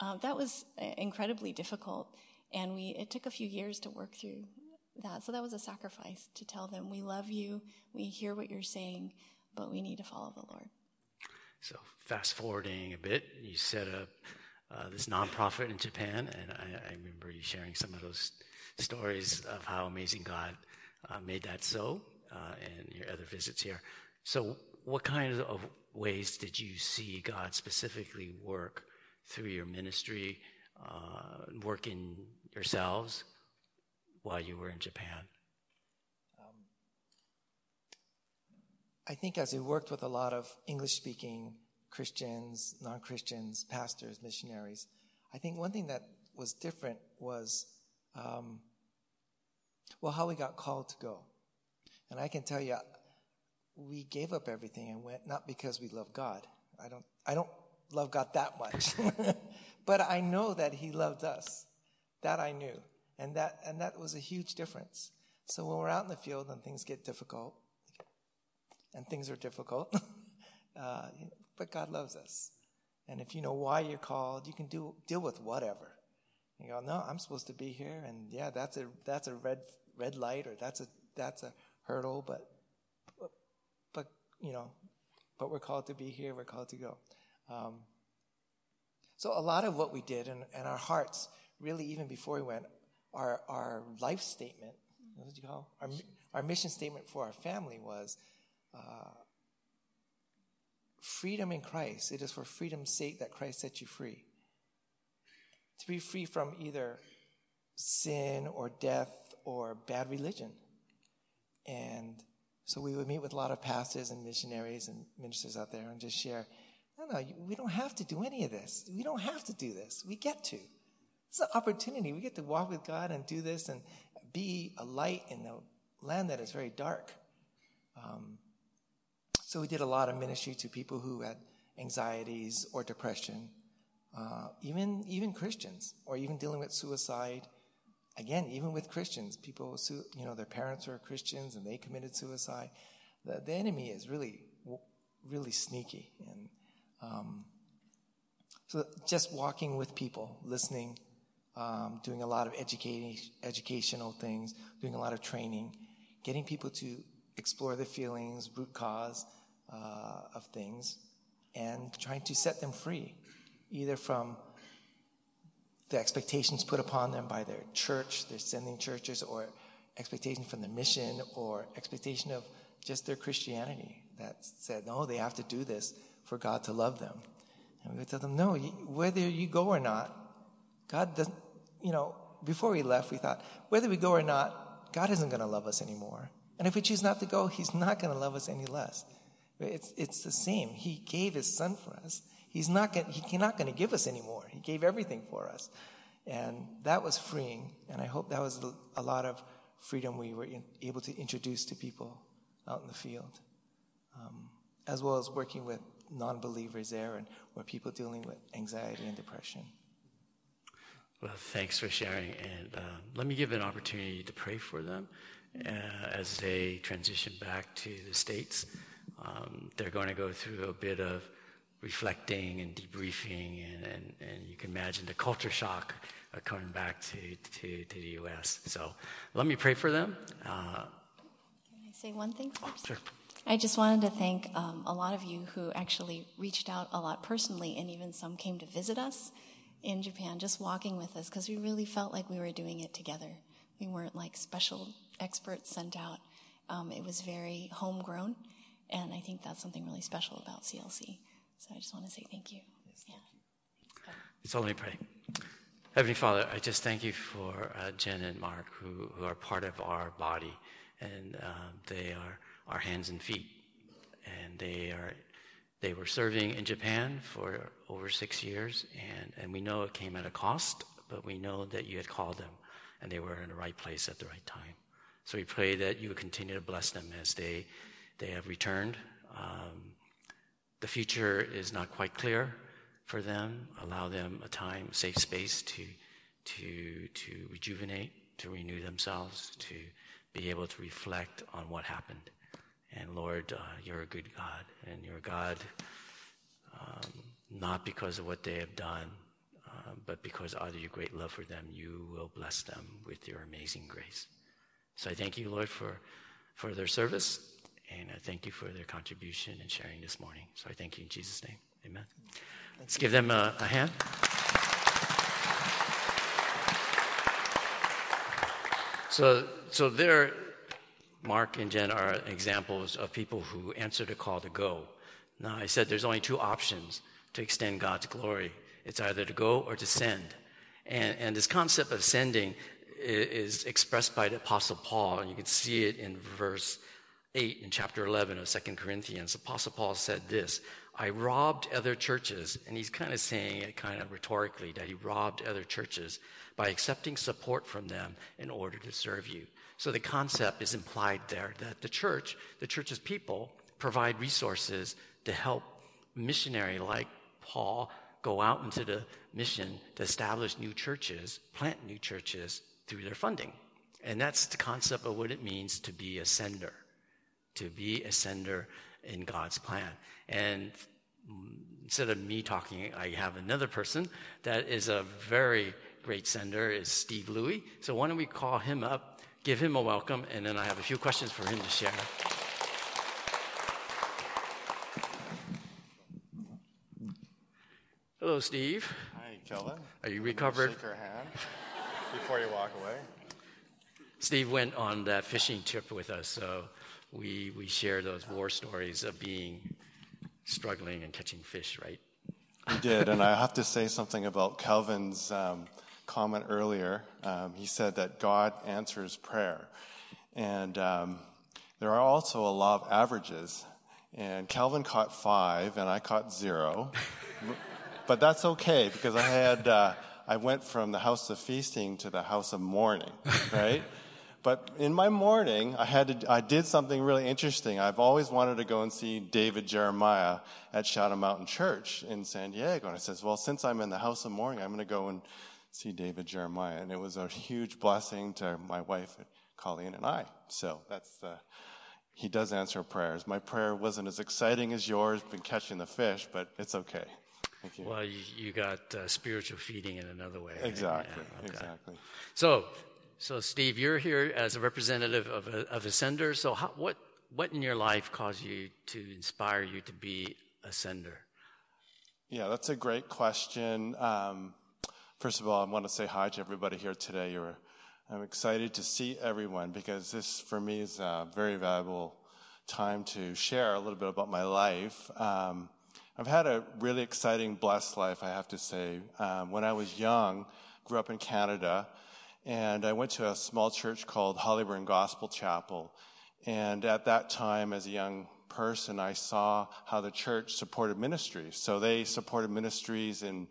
uh, that was uh, incredibly difficult and we it took a few years to work through that. So that was a sacrifice to tell them, we love you, we hear what you're saying, but we need to follow the Lord. So, fast forwarding a bit, you set up uh, this nonprofit in Japan, and I, I, remember you sharing some of those stories of how amazing God made that so, uh, and your other visits here. So, what kind of ways did you see God specifically work through your ministry, uh, working yourselves while you were in Japan? Um, I think as we worked with a lot of English speaking Christians, non Christians, pastors, missionaries, I think one thing that was different was, um, well, how we got called to go. And I can tell you, we gave up everything and went not because we love God. I don't, I don't love God that much, but I know that He loved us. That I knew, and that and that was a huge difference. So when we're out in the field and things get difficult, and things are difficult, uh, but God loves us. And if you know why you're called, you can do deal with whatever. You go, no, I'm supposed to be here, and yeah, that's a that's a red red light, or that's a that's a hurdle, but but you know, but we're called to be here. We're called to go. Um, so a lot of what we did and, and our hearts, really, even before we went, our, our life statement, what did you call our, our mission statement for our family was uh, freedom in Christ. It is for freedom's sake that Christ set you free. To be free from either sin or death or bad religion. And so we would meet with a lot of pastors and missionaries and ministers out there and just share no, no, we don't have to do any of this. We don't have to do this. We get to. It's an opportunity. We get to walk with God and do this and be a light in the land that is very dark. Um, so we did a lot of ministry to people who had anxieties or depression, uh, even even Christians, or even dealing with suicide. Again, even with Christians, people, you know, their parents are Christians and they committed suicide. The, the enemy is really, really sneaky, and um, so just walking with people, listening, um, doing a lot of educational things, doing a lot of training, getting people to explore their feelings, root cause uh, of things, and trying to set them free, either from the expectations put upon them by their church, their sending churches, or expectation from the mission, or expectation of just their Christianity that said, no, they have to do this for God to love them. And we would tell them, no, whether you go or not, God doesn't, you know, before we left, we thought, whether we go or not, God isn't going to love us anymore. And if we choose not to go, He's not going to love us any less. It's, it's the same. He gave His Son for us. He's not going, He's not going to give us anymore. He gave everything for us. And that was freeing. And I hope that was a lot of freedom we were in, able to introduce to people out in the field, um, as well as working with non believers there and or people dealing with anxiety and depression. Well, thanks for sharing. And uh, let me give an opportunity to pray for them uh, as they transition back to the States. Um, they're going to go through a bit of reflecting and debriefing, and, and, and you can imagine the culture shock of coming back to, to, to the U.S. So let me pray for them. Uh, can I say one thing first? Oh, sure. I just wanted to thank um, a lot of you who actually reached out a lot personally, and even some came to visit us in Japan, just walking with us, because we really felt like we were doing it together. We weren't like special experts sent out. Um, it was very homegrown, and I think that's something really special about CLC. So I just want to say thank you. Yes, yeah. Thank It's only pray. Heavenly Father, I just thank you for uh, Jen and Mark, who, who are part of our body, and um, they are our hands and feet. And they are they were serving in Japan for over six years, and, and we know it came at a cost, but we know that you had called them and they were in the right place at the right time. So we pray that you would continue to bless them as they, they have returned. Um, the future is not quite clear for them. Allow them a time, safe space to, to, to rejuvenate, to renew themselves, to be able to reflect on what happened. And Lord, uh, you're a good God, and you're God um, not because of what they have done, uh, but because out of your great love for them, you will bless them with your amazing grace. So I thank you, Lord, for, for their service, and I thank you for their contribution and sharing this morning. So I thank you in Jesus' name. Amen. Let's give them a, a hand. So, so there, Mark and Jen are examples of people who answer the call to go. Now, I said there's only two options to extend God's glory. It's either to go or to send. And, and this concept of sending is, expressed by the Apostle Paul, and you can see it in verse 8 in chapter 11 of 2 Corinthians. Apostle Paul said this I robbed other churches, and he's kind of saying it kind of rhetorically that he robbed other churches by accepting support from them in order to serve you. So the concept is implied there that the church, the church's people, provide resources to help missionary like Paul go out into the mission to establish new churches, plant new churches through their funding. And that's the concept of what it means to be a sender, to be a sender in God's plan. And instead of me talking, I have another person that is a very great sender, is Steve Louie. So why don't we call him up, give him a welcome, and then I have a few questions for him to share. Hello, Steve. Hi, Kelvin. Are you recovered? Shake her hand before you walk away. Steve went on that fishing trip with us, so we we share those war stories of being struggling and catching fish, right? We did, and I have to say something about Kelvin's um, comment earlier. Um, he said that God answers prayer, and um, there are also a lot of averages. And Kelvin caught five, and I caught zero. but that's okay because I had uh, I went from the house of feasting to the house of mourning, right? But in my morning, I had to, I did something really interesting. I've always wanted to go and see David Jeremiah at Shadow Mountain Church in San Diego, and I says, well, since I'm in the house of mourning, I'm going to go and see David Jeremiah, and it was a huge blessing to my wife Colleen and I. So that's the. He does answer prayers. My prayer wasn't as exciting as yours, been catching the fish, but it's okay. Thank you. Well, you, you got uh, spiritual feeding in another way. Exactly. Yeah, okay. Exactly. So, so Steve, you're here as a representative of a, of a sender. So, how, what what in your life caused you to inspire you to be a sender? Yeah, that's a great question. Um, first of all, I want to say hi to everybody here today. You're, I'm excited to see everyone because this, for me, is a very valuable time to share a little bit about my life. Um, I've had a really exciting, blessed life, I have to say. Um, when I was young, grew up in Canada, and I went to a small church called Hollyburn Gospel Chapel. And at that time, as a young person, I saw how the church supported ministries. So they supported ministries in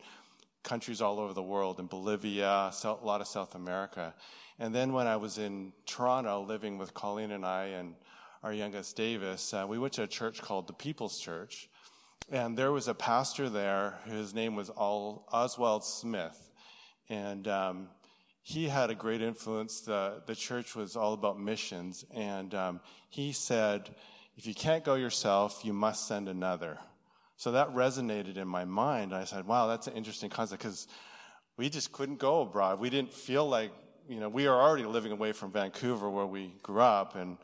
countries all over the world, in Bolivia, a lot of South America. And then when I was in Toronto, living with Colleen and I and our youngest Davis, uh, we went to a church called the People's Church. And there was a pastor there, whose name was Oswald Smith. And um, he had a great influence. The, the church was all about missions. And um, he said, if you can't go yourself, you must send another. So that resonated in my mind. I said, wow, that's an interesting concept because we just couldn't go abroad. We didn't feel like, you know, we are already living away from Vancouver where we grew up. And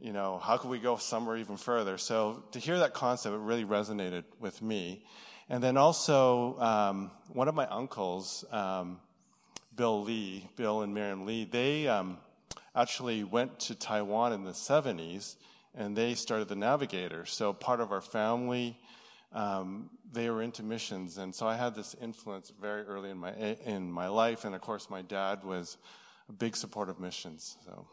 you know, how could we go somewhere even further? So to hear that concept, it really resonated with me. And then also, um, one of my uncles, um, Bill Lee, Bill and Miriam Lee, they um, actually went to Taiwan in the 70s and they started the Navigator. So part of our family, um, they were into missions. And so I had this influence very early in my, in my life. And of course, my dad was a big supporter of missions. So.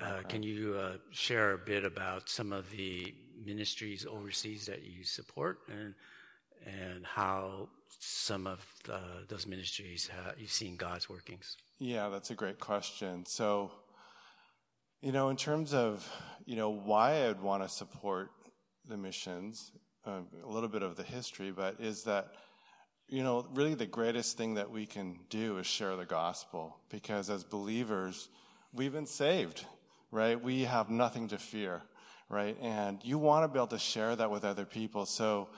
Uh, can you uh, share a bit about some of the ministries overseas that you support and and how some of the, those ministries you've seen God's workings? Yeah, that's a great question. So, you know, in terms of you know why I'd want to support the missions, uh, a little bit of the history, but is that you know really the greatest thing that we can do is share the gospel because as believers we've been saved, right? We have nothing to fear, right? And you want to be able to share that with other people. So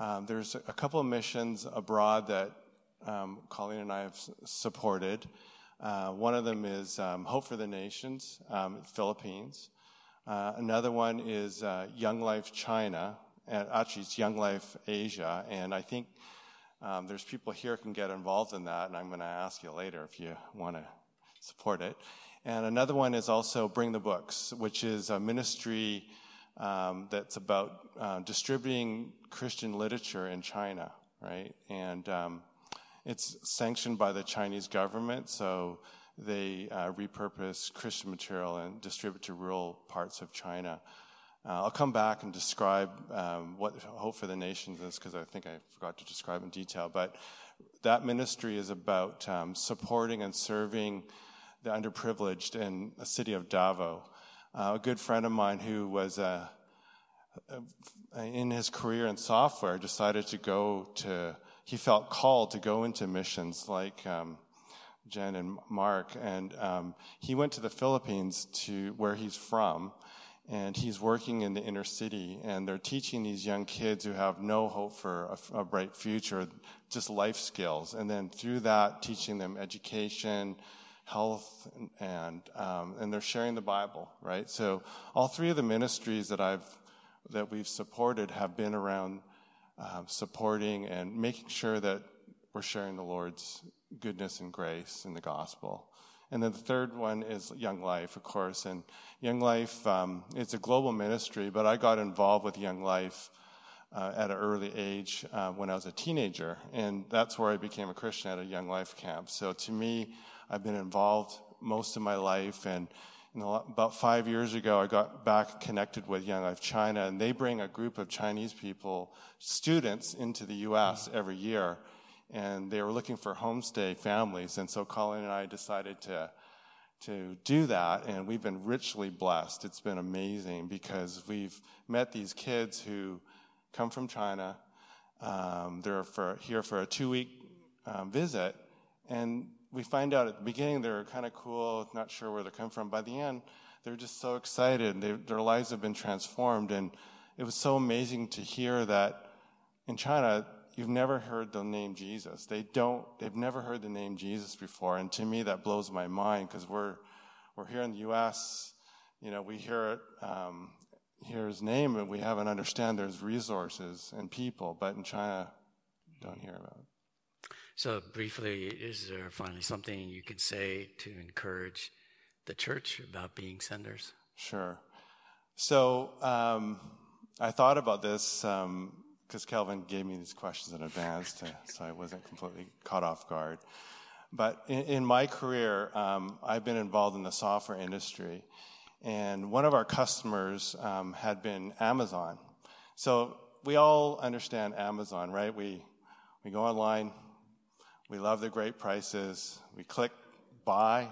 um, there's a couple of missions abroad that um, Colleen and I have supported. Uh, one of them is um, Hope for the Nations, um, Philippines. Uh, another one is uh, Young Life China, and actually it's Young Life Asia. And I think um, there's people here can get involved in that, and I'm going to ask you later if you want to support it. And another one is also Bring the Books, which is a ministry um, that's about uh, distributing Christian literature in China, right? And um, it's sanctioned by the Chinese government, so they uh, repurpose Christian material and distribute to rural parts of China. Uh, I'll come back and describe um, what Hope for the Nations is because I think I forgot to describe in detail. But that ministry is about um, supporting and serving the underprivileged in the city of Davao. Uh, a good friend of mine who was uh, uh, in his career in software decided to go to, he felt called to go into missions like um, Jen and Mark. And um, he went to the Philippines to where he's from and he's working in the inner city and they're teaching these young kids who have no hope for a, a bright future just life skills and then through that teaching them education health and and, um, and they're sharing the bible right so all three of the ministries that i've that we've supported have been around um, supporting and making sure that we're sharing the lord's goodness and grace in the gospel and then the third one is Young Life, of course. And Young Life, um, it's a global ministry, but I got involved with Young Life uh, at an early age uh, when I was a teenager. And that's where I became a Christian at a Young Life camp. So to me, I've been involved most of my life. And about five years ago, I got back connected with Young Life China, and they bring a group of Chinese people, students, into the U.S. every year and they were looking for homestay families. And so Colleen and I decided to to do that, and we've been richly blessed. It's been amazing because we've met these kids who come from China. Um, they're for, here for a two week um, visit, and we find out at the beginning they're kind of cool, not sure where they're coming from. By the end, they're just so excited. They, their lives have been transformed, and it was so amazing to hear that in China you've never heard the name Jesus. They don't, they've never heard the name Jesus before. And to me, that blows my mind because we're, we're here in the U.S., you know, we hear it, um, hear his name and we haven't understand there's resources and people, but in China, don't hear about it. So briefly, is there finally something you can say to encourage the church about being senders? Sure. So um, I thought about this um, because Kelvin gave me these questions in advance, to, so I wasn't completely caught off guard. But in, in my career, um, I've been involved in the software industry, and one of our customers um, had been Amazon. So we all understand Amazon, right? We we go online, we love the great prices, we click buy,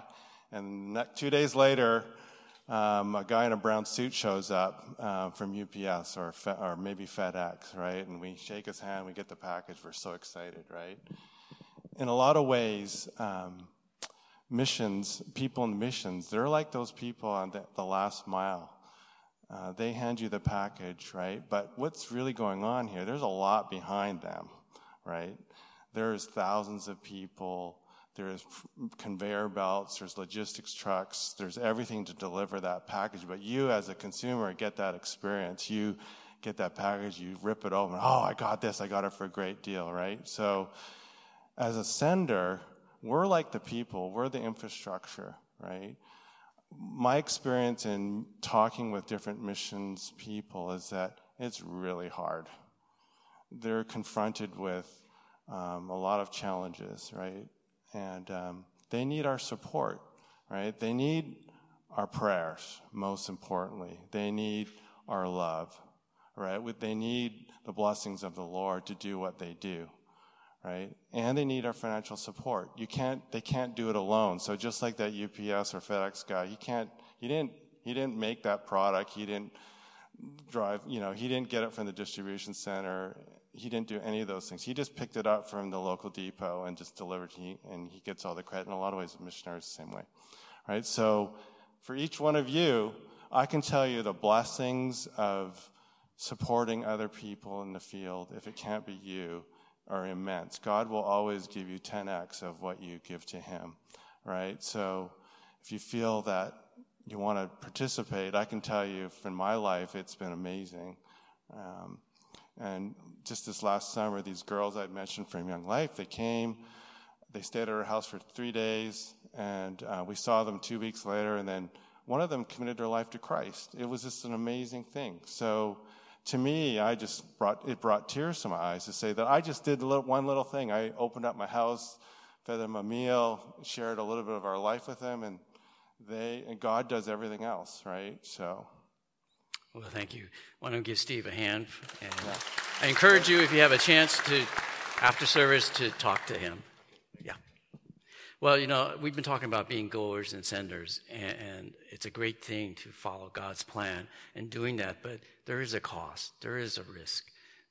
and two days later, um, a guy in a brown suit shows up uh, from UPS or, Fe- or maybe FedEx, right? And we shake his hand, we get the package, we're so excited, right? In a lot of ways, um, missions, people in missions, they're like those people on the, the last mile. Uh, they hand you the package, right? But what's really going on here? There's a lot behind them, right? There's thousands of people there's conveyor belts, there's logistics trucks, there's everything to deliver that package. But you, as a consumer, get that experience. You get that package, you rip it open. Oh, I got this, I got it for a great deal, right? So, as a sender, we're like the people, we're the infrastructure, right? My experience in talking with different missions people is that it's really hard. They're confronted with um, a lot of challenges, right? and um, they need our support, right? They need our prayers, most importantly. They need our love, right? They need the blessings of the Lord to do what they do, right? And they need our financial support. You can't, they can't do it alone. So just like that UPS or FedEx guy, he can't, he didn't, he didn't make that product. He didn't drive, you know, he didn't get it from the distribution center he didn't do any of those things. He just picked it up from the local depot and just delivered. He and he gets all the credit. In a lot of ways, missionaries the same way, right? So, for each one of you, I can tell you the blessings of supporting other people in the field. If it can't be you, are immense. God will always give you 10x of what you give to Him, right? So if you feel that you want to participate, I can tell you in my life, it's been amazing. Um, and just this last summer, these girls I'd mentioned from Young Life, they came, they stayed at our house for three days, and uh, we saw them two weeks later, and then one of them committed their life to Christ. It was just an amazing thing. So to me, I just brought, it brought tears to my eyes to say that I just did one little thing. I opened up my house, fed them a meal, shared a little bit of our life with them, and they, and God does everything else, right? So. Well, thank you. Why don't give Steve a hand? And yeah. I encourage you, if you have a chance to, after service, to talk to him. Yeah. Well, you know, we've been talking about being goers and senders, and, and it's a great thing to follow God's plan and doing that, but there is a cost, there is a risk.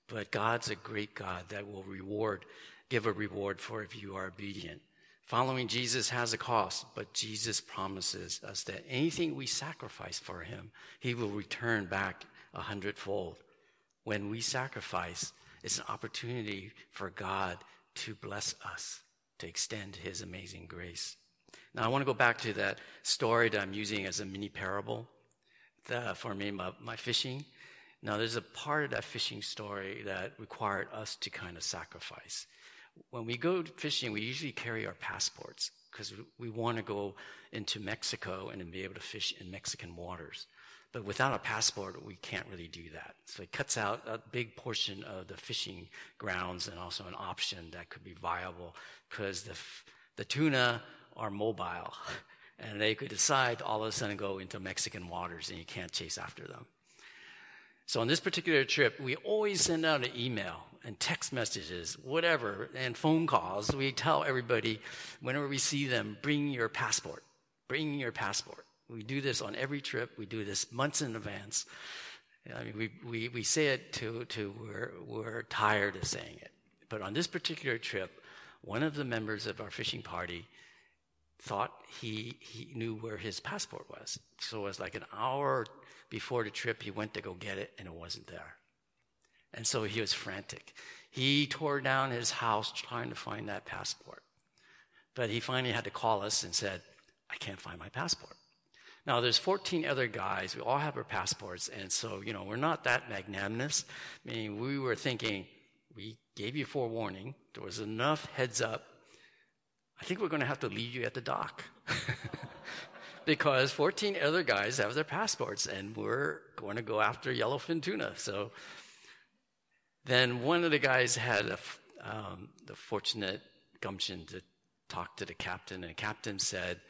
But God's a great God that will reward, give a reward for if you are obedient. Following Jesus has a cost, but Jesus promises us that anything we sacrifice for him, he will return back a hundredfold. When we sacrifice, it's an opportunity for God to bless us, to extend his amazing grace. Now, I want to go back to that story that I'm using as a mini parable the, for me, my, my fishing. Now, there's a part of that fishing story that required us to kind of sacrifice when we go fishing, we usually carry our passports because we want to go into Mexico and be able to fish in Mexican waters. But without a passport, we can't really do that. So it cuts out a big portion of the fishing grounds and also an option that could be viable because the, the tuna are mobile and they could decide all of a sudden go into Mexican waters and you can't chase after them. So on this particular trip, we always send out an email and text messages, whatever, and phone calls. We tell everybody whenever we see them, bring your passport. Bring your passport. We do this on every trip. We do this months in advance. I mean, we, we, we say it to, to we're, we're tired of saying it. But on this particular trip, one of the members of our fishing party thought he, he knew where his passport was. So it was like an hour before the trip, he went to go get it, and it wasn't there. And so he was frantic. He tore down his house trying to find that passport. But he finally had to call us and said, I can't find my passport. Now, there's 14 other guys. We all have our passports. And so, you know, we're not that magnanimous. I mean, we were thinking, we gave you forewarning. There was enough heads up. I think we're going to have to leave you at the dock. because 14 other guys have their passports and we're going to go after yellowfin tuna. So then one of the guys had a, um, the fortunate gumption to talk to the captain, and the captain said,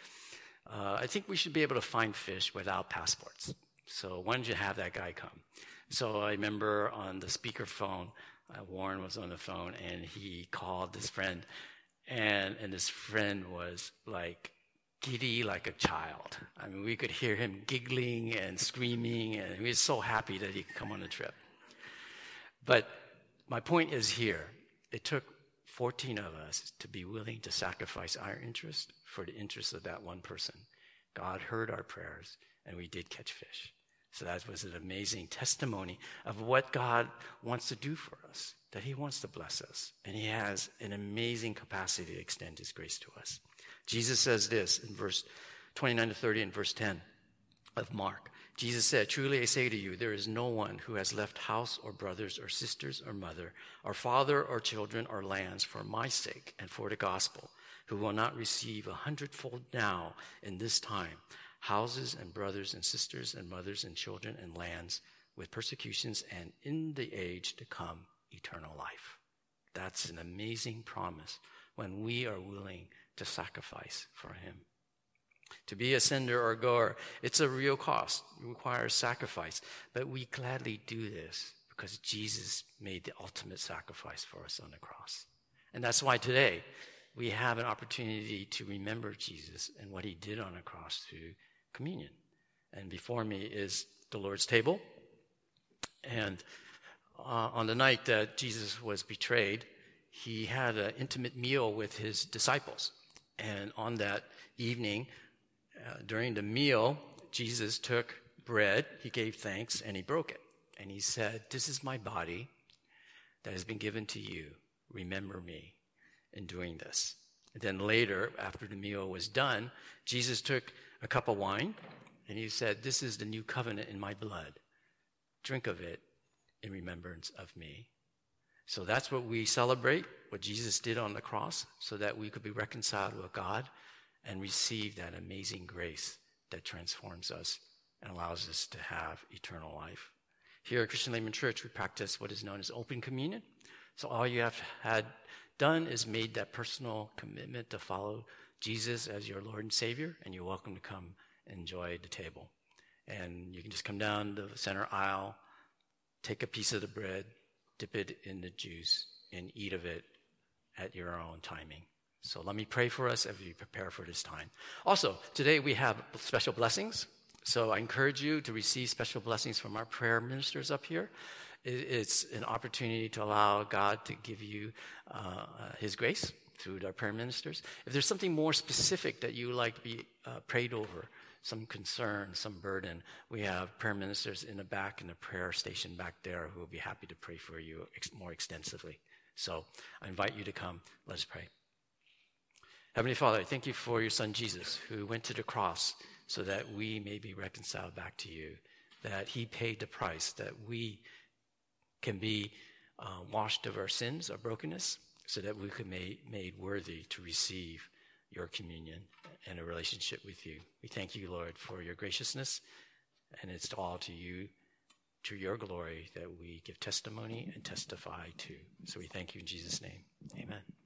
uh, I think we should be able to find fish without passports. So why don't you have that guy come? So I remember on the speakerphone, uh, Warren was on the phone, and he called this friend, and and this friend was like giddy like a child. I mean, we could hear him giggling and screaming, and he was so happy that he could come on the trip. But my point is here it took 14 of us to be willing to sacrifice our interest for the interest of that one person. God heard our prayers, and we did catch fish. So that was an amazing testimony of what God wants to do for us, that He wants to bless us, and He has an amazing capacity to extend His grace to us. Jesus says this in verse 29 to 30 and verse 10 of Mark. Jesus said, Truly I say to you, there is no one who has left house or brothers or sisters or mother or father or children or lands for my sake and for the gospel who will not receive a hundredfold now in this time houses and brothers and sisters and mothers and children and lands with persecutions and in the age to come eternal life. That's an amazing promise when we are willing to sacrifice for him. To be a sender or goer, it's a real cost. It requires sacrifice. But we gladly do this because Jesus made the ultimate sacrifice for us on the cross. And that's why today we have an opportunity to remember Jesus and what he did on the cross through communion. And before me is the Lord's table. And uh, on the night that Jesus was betrayed, he had an intimate meal with his disciples. And on that evening, uh, during the meal, Jesus took bread, he gave thanks, and he broke it. And he said, This is my body that has been given to you. Remember me in doing this. And then later, after the meal was done, Jesus took a cup of wine and he said, This is the new covenant in my blood. Drink of it in remembrance of me. So that's what we celebrate, what Jesus did on the cross, so that we could be reconciled with God and receive that amazing grace that transforms us and allows us to have eternal life. Here at Christian Layman Church, we practice what is known as open communion. So all you have had done is made that personal commitment to follow Jesus as your Lord and Savior, and you're welcome to come enjoy the table. And you can just come down the center aisle, take a piece of the bread, dip it in the juice, and eat of it at your own timing. So let me pray for us as we prepare for this time. Also, today we have special blessings. So I encourage you to receive special blessings from our prayer ministers up here. It's an opportunity to allow God to give you uh, His grace through our prayer ministers. If there's something more specific that you like to be uh, prayed over, some concern, some burden, we have prayer ministers in the back in the prayer station back there who will be happy to pray for you more extensively. So I invite you to come. Let us pray. Heavenly Father, thank you for your son Jesus who went to the cross so that we may be reconciled back to you, that he paid the price, that we can be uh, washed of our sins, our brokenness, so that we can be made worthy to receive your communion and a relationship with you. We thank you, Lord, for your graciousness, and it's all to you, to your glory, that we give testimony and testify to. So we thank you in Jesus' name. Amen.